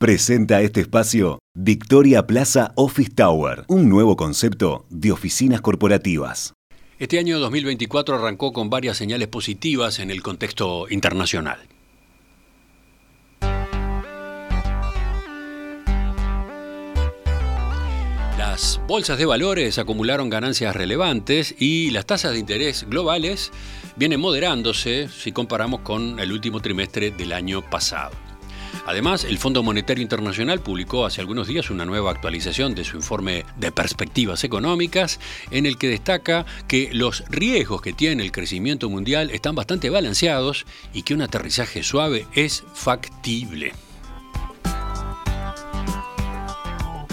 Presenta este espacio Victoria Plaza Office Tower, un nuevo concepto de oficinas corporativas. Este año 2024 arrancó con varias señales positivas en el contexto internacional. Las bolsas de valores acumularon ganancias relevantes y las tasas de interés globales vienen moderándose si comparamos con el último trimestre del año pasado. Además, el Fondo Monetario Internacional publicó hace algunos días una nueva actualización de su informe de perspectivas económicas, en el que destaca que los riesgos que tiene el crecimiento mundial están bastante balanceados y que un aterrizaje suave es factible.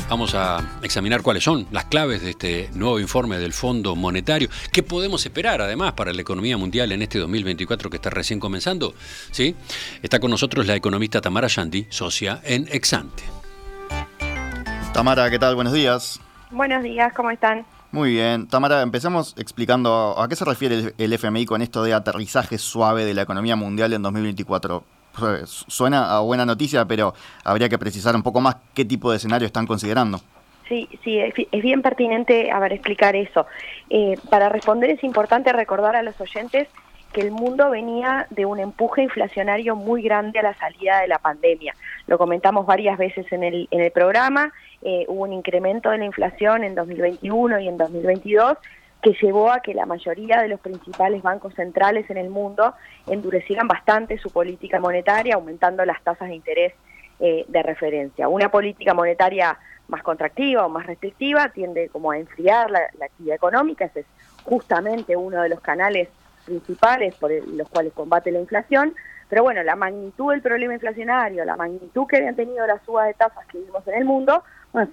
Vamos a examinar cuáles son las claves de este nuevo informe del Fondo Monetario. ¿Qué podemos esperar además para la economía mundial en este 2024 que está recién comenzando? ¿Sí? Está con nosotros la economista Tamara Shandy, socia en Exante. Tamara, ¿qué tal? Buenos días. Buenos días, ¿cómo están? Muy bien. Tamara, empecemos explicando a qué se refiere el FMI con esto de aterrizaje suave de la economía mundial en 2024 suena a buena noticia, pero habría que precisar un poco más qué tipo de escenario están considerando. Sí, sí, es bien pertinente a ver, explicar eso. Eh, para responder es importante recordar a los oyentes que el mundo venía de un empuje inflacionario muy grande a la salida de la pandemia. Lo comentamos varias veces en el, en el programa, eh, hubo un incremento de la inflación en 2021 y en 2022 que llevó a que la mayoría de los principales bancos centrales en el mundo endurecieran bastante su política monetaria, aumentando las tasas de interés eh, de referencia. Una política monetaria más contractiva o más restrictiva tiende como a enfriar la, actividad económica, ese es justamente uno de los canales principales por los cuales combate la inflación, pero bueno, la magnitud del problema inflacionario, la magnitud que habían tenido las subas de tasas que vimos en el mundo,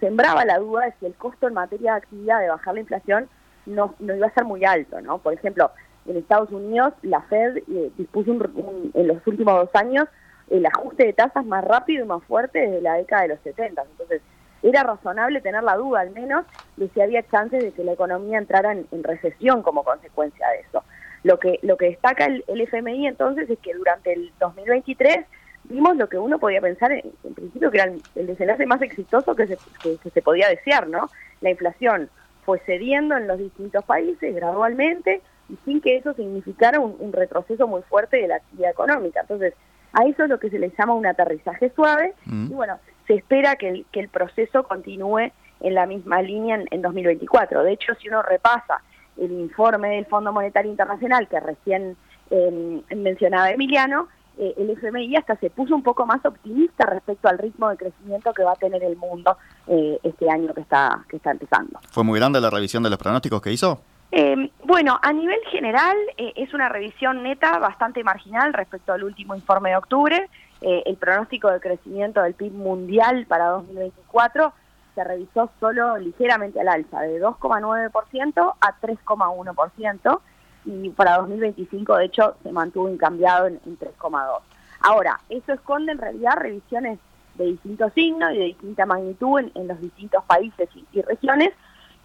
sembraba la duda de si el costo en materia de actividad de bajar la inflación no, no iba a ser muy alto, ¿no? Por ejemplo, en Estados Unidos la Fed eh, dispuso en los últimos dos años el ajuste de tasas más rápido y más fuerte desde la década de los 70. Entonces, era razonable tener la duda al menos de si había chances de que la economía entrara en, recesión como consecuencia de eso. Lo que, lo que destaca el, FMI entonces es que durante el 2023 vimos lo que uno podía pensar en, principio que era el, desenlace más exitoso que se, que se podía desear, ¿no? La inflación fue cediendo en los distintos países gradualmente y sin que eso significara un, retroceso muy fuerte de la actividad económica. Entonces, a eso es lo que se le llama un aterrizaje suave mm. y bueno, se espera que el, que el proceso continúe en la misma línea en, 2024. De hecho, si uno repasa el informe del Fondo Monetario Internacional que recién eh, mencionaba Emiliano, eh, el FMI hasta se puso un poco más optimista respecto al ritmo de crecimiento que va a tener el mundo eh, este año que está, que está empezando. ¿Fue muy grande la revisión de los pronósticos que hizo? Eh, bueno, a nivel general es una revisión neta bastante marginal respecto al último informe de octubre. el pronóstico de crecimiento del PIB mundial para 2024 se revisó solo ligeramente al alza, de 2,9% a 3,1% y para 2025 de hecho se mantuvo incambiado en, 3,2. Ahora, eso esconde en realidad revisiones de distintos signos y de distinta magnitud en, los distintos países y, regiones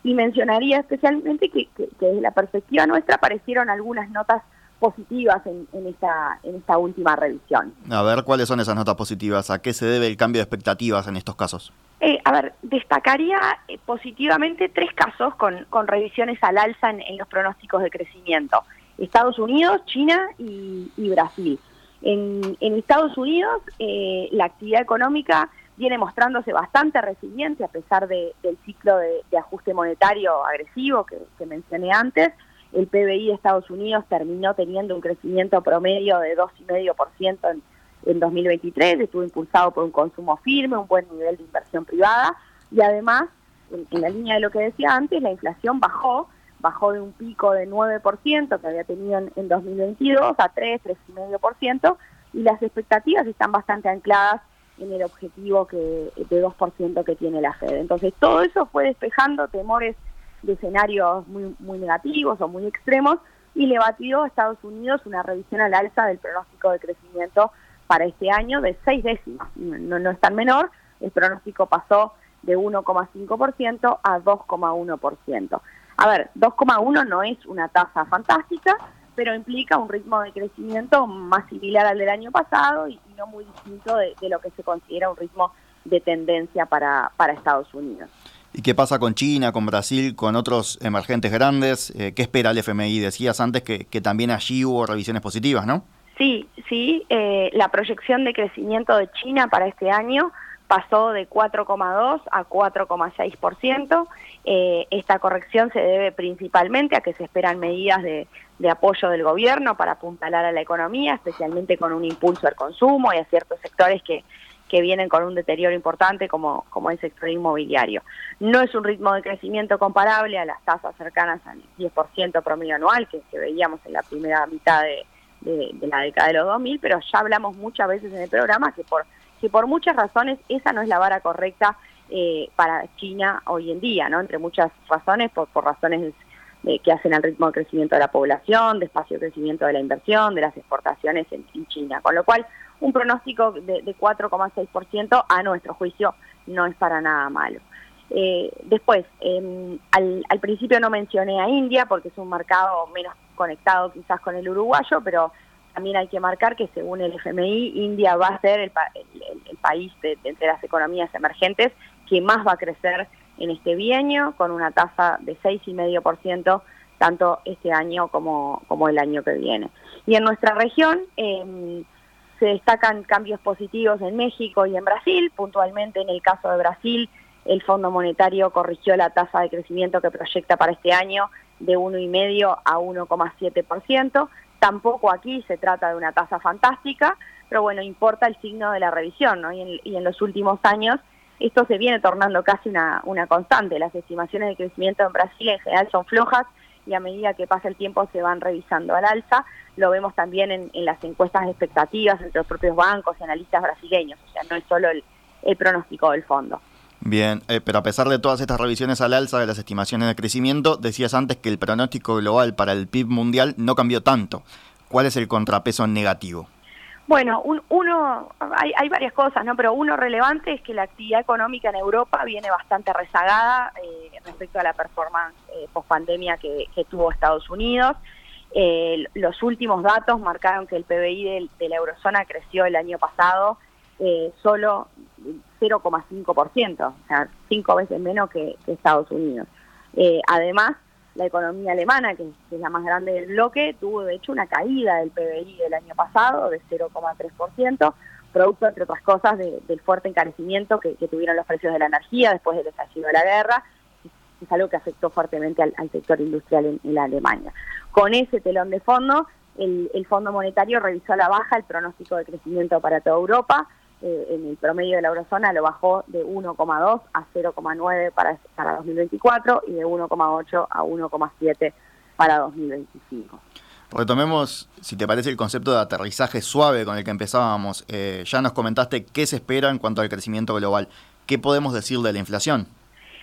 y mencionaría especialmente que, desde la perspectiva nuestra aparecieron algunas notas positivas en, esta, en esta última revisión. A ver, ¿cuáles son esas notas positivas? ¿A qué se debe el cambio de expectativas en estos casos? Eh, a ver, destacaría eh, positivamente tres casos con, con revisiones al alza en, los pronósticos de crecimiento. Estados Unidos, China y, Brasil. En, Estados Unidos eh, la actividad económica viene mostrándose bastante resiliente a pesar del ciclo de, ajuste monetario agresivo que, que mencioné antes. El PBI de Estados Unidos terminó teniendo un crecimiento promedio de 2,5% en en 2023, estuvo impulsado por un consumo firme, un buen nivel de inversión privada y además, en, la línea de lo que decía antes, la inflación bajó, bajó de un pico de 9% que había tenido en, 2022 a 3, 3,5% y las expectativas están bastante ancladas en el objetivo que de 2% que tiene la Fed. Entonces, todo eso fue despejando temores de escenarios muy, muy negativos o muy extremos y le batió a Estados Unidos una revisión al alza del pronóstico de crecimiento para este año de seis décimas, no, no es tan menor, el pronóstico pasó de 1,5% a 2,1%. A ver, 2,1 no es una tasa fantástica, pero implica un ritmo de crecimiento más similar al del año pasado y, no muy distinto de, lo que se considera un ritmo de tendencia para, para Estados Unidos. ¿Y qué pasa con China, con Brasil, con otros emergentes grandes? Eh, ¿Qué espera el FMI? Decías antes que, también allí hubo revisiones positivas, ¿no? Sí, sí. Eh, la proyección de crecimiento de China para este año pasó de 4,2 a 4,6%. Eh, esta corrección se debe principalmente a que se esperan medidas de, de, apoyo del gobierno para apuntalar a la economía, especialmente con un impulso al consumo y a ciertos sectores que, que vienen con un deterioro importante como, como el sector inmobiliario. No es un ritmo de crecimiento comparable a las tasas cercanas al 10% promedio anual que, veíamos en la primera mitad de, la década de los 2000, pero ya hablamos muchas veces en el programa que por, que por muchas razones esa no es la vara correcta eh, para China hoy en día, ¿no? entre muchas razones, por, por razones que hacen al ritmo de crecimiento de la población, de espacio de crecimiento de la inversión, de las exportaciones en China. Con lo cual, un pronóstico de, de 4,6% a nuestro juicio no es para nada malo. Eh, después, em, al, principio no mencioné a India porque es un mercado menos conectado quizás con el uruguayo, pero también hay que marcar que según el FMI, India va a ser el, país de, entre las economías emergentes que más va a crecer en este bienio, con una tasa de 6,5% tanto este año como, como el año que viene. Y en nuestra región, eh, se destacan cambios positivos en México y en Brasil. Puntualmente en el caso de Brasil, el Fondo Monetario corrigió la tasa de crecimiento que proyecta para este año de 1,5 a 1,7%. Tampoco aquí se trata de una tasa fantástica, pero bueno, importa el signo de la revisión, ¿no? Y en, los últimos años esto se viene tornando casi una, una constante. Las estimaciones de crecimiento en Brasil en general son flojas y a medida que pasa el tiempo se van revisando al alza. Lo vemos también en, las encuestas de expectativas entre los propios bancos y analistas brasileños, o sea, no es solo el, pronóstico del fondo. Bien, eh, pero a pesar de todas estas revisiones al alza de las estimaciones de crecimiento, decías antes que el pronóstico global para el PIB mundial no cambió tanto. ¿Cuál es el contrapeso negativo? Bueno, uno, hay, varias cosas, ¿no? Pero uno relevante es que la actividad económica en Europa viene bastante rezagada eh, respecto a la performance eh, post-pandemia que, tuvo Estados Unidos. Eh, los últimos datos marcaron que el PBI de, la eurozona creció el año pasado eh, solo 0,5%, o sea, cinco veces menos que, Estados Unidos. además, la economía alemana, que, es la más grande del bloque, tuvo de hecho una caída del PBI del año pasado de 0,3%, producto, entre otras cosas, del fuerte encarecimiento que, tuvieron los precios de la energía después del estallido de la guerra, es algo que afectó fuertemente al, sector industrial en, la Alemania. Con ese telón de fondo, el, el Fondo Monetario revisó a la baja el pronóstico de crecimiento para toda Europa, eh, en el promedio de la eurozona lo bajó de 1,2 a 0,9 para, para 2024 y de 1,8 a 1,7 para 2025. Retomemos, si te parece, el concepto de aterrizaje suave con el que empezábamos. Eh, ya nos comentaste qué se espera en cuanto al crecimiento global. ¿Qué podemos decir de la inflación?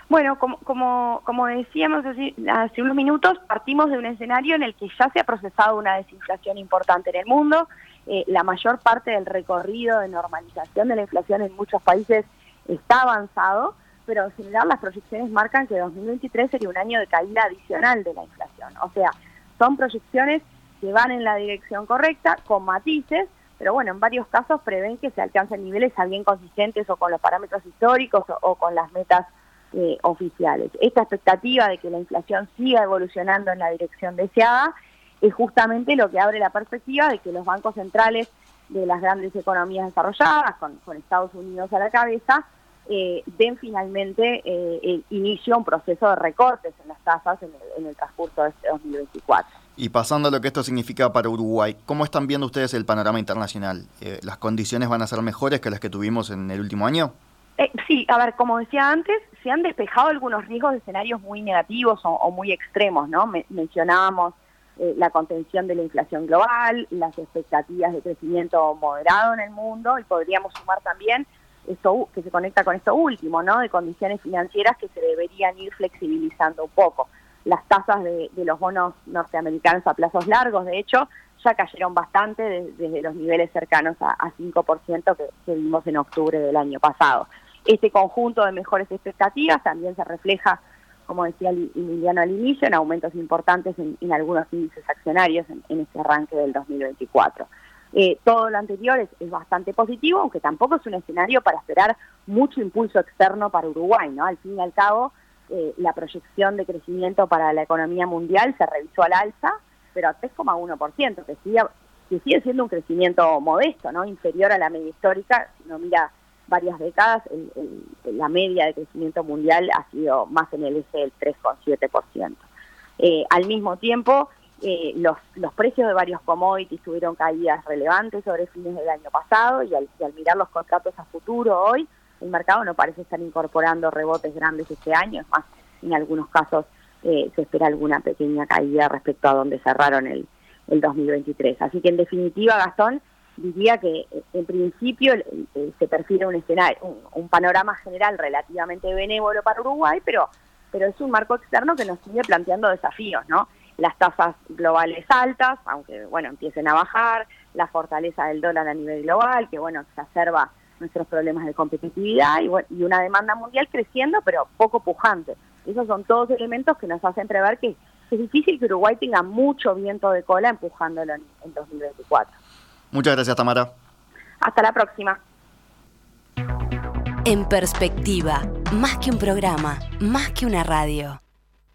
Bueno, como, como, como decíamos hace, hace, unos minutos, partimos de un escenario en el que ya se ha procesado una desinflación importante en el mundo. Eh, la mayor parte del recorrido de normalización de la inflación en muchos países está avanzado, pero en general las proyecciones marcan que 2023 sería un año de caída adicional de la inflación. O sea, son proyecciones que van en la dirección correcta, con matices, pero bueno, en varios casos prevén que se alcancen niveles bien consistentes o con los parámetros históricos o con las metas eh, oficiales. Esta expectativa de que la inflación siga evolucionando en la dirección deseada es justamente lo que abre la perspectiva de que los bancos centrales de las grandes economías desarrolladas, con, Estados Unidos a la cabeza, eh, den finalmente eh, el inicio a un proceso de recortes en las tasas en el, transcurso de este 2024. Y pasando a lo que esto significa para Uruguay, ¿cómo están viendo ustedes el panorama internacional? ¿Las condiciones van a ser mejores que las que tuvimos en el último año? Eh, sí, a ver, como decía antes, se han despejado algunos riesgos de escenarios muy negativos o, muy extremos, ¿no? mencionábamos eh, la contención de la inflación global, las expectativas de crecimiento moderado en el mundo y podríamos sumar también esto que se conecta con esto último, ¿no? De condiciones financieras que se deberían ir flexibilizando un poco. Las tasas de, los bonos norteamericanos a plazos largos, de hecho, ya cayeron bastante desde los niveles cercanos a, 5% que vimos en octubre del año pasado. Este conjunto de mejores expectativas también se refleja, como decía Emiliano al inicio, en aumentos importantes en, algunos índices accionarios en, este arranque del 2024. Eh, todo lo anterior es, bastante positivo, aunque tampoco es un escenario para esperar mucho impulso externo para Uruguay, ¿no? Al fin y al cabo, eh, la proyección de crecimiento para la economía mundial se revisó al alza, pero a 3,1%, que sigue, que sigue siendo un crecimiento modesto, ¿no? Inferior a la media histórica, si uno mira varias décadas, la media de crecimiento mundial ha sido más en el eje del 3,7%. Eh, al mismo tiempo, eh, los, los precios de varios commodities tuvieron caídas relevantes sobre fines del año pasado y al, mirar los contratos a futuro hoy, el mercado no parece estar incorporando rebotes grandes este año, es más, en algunos casos eh, se espera alguna pequeña caída respecto a donde cerraron el, el 2023. Así que en definitiva, Gastón, diría que en principio se perfila un escenario, un, panorama general relativamente benévolo para Uruguay, pero, pero es un marco externo que nos sigue planteando desafíos, ¿no? las tasas globales altas, aunque bueno, empiecen a bajar, la fortaleza del dólar a nivel global, que bueno, exacerba nuestros problemas de competitividad y, y una demanda mundial creciendo, pero poco pujante. Esos son todos elementos que nos hacen prever que es difícil que Uruguay tenga mucho viento de cola empujándolo en, en 2024. Muchas gracias, Tamara. Hasta la próxima. En perspectiva, más que un programa, más que una radio.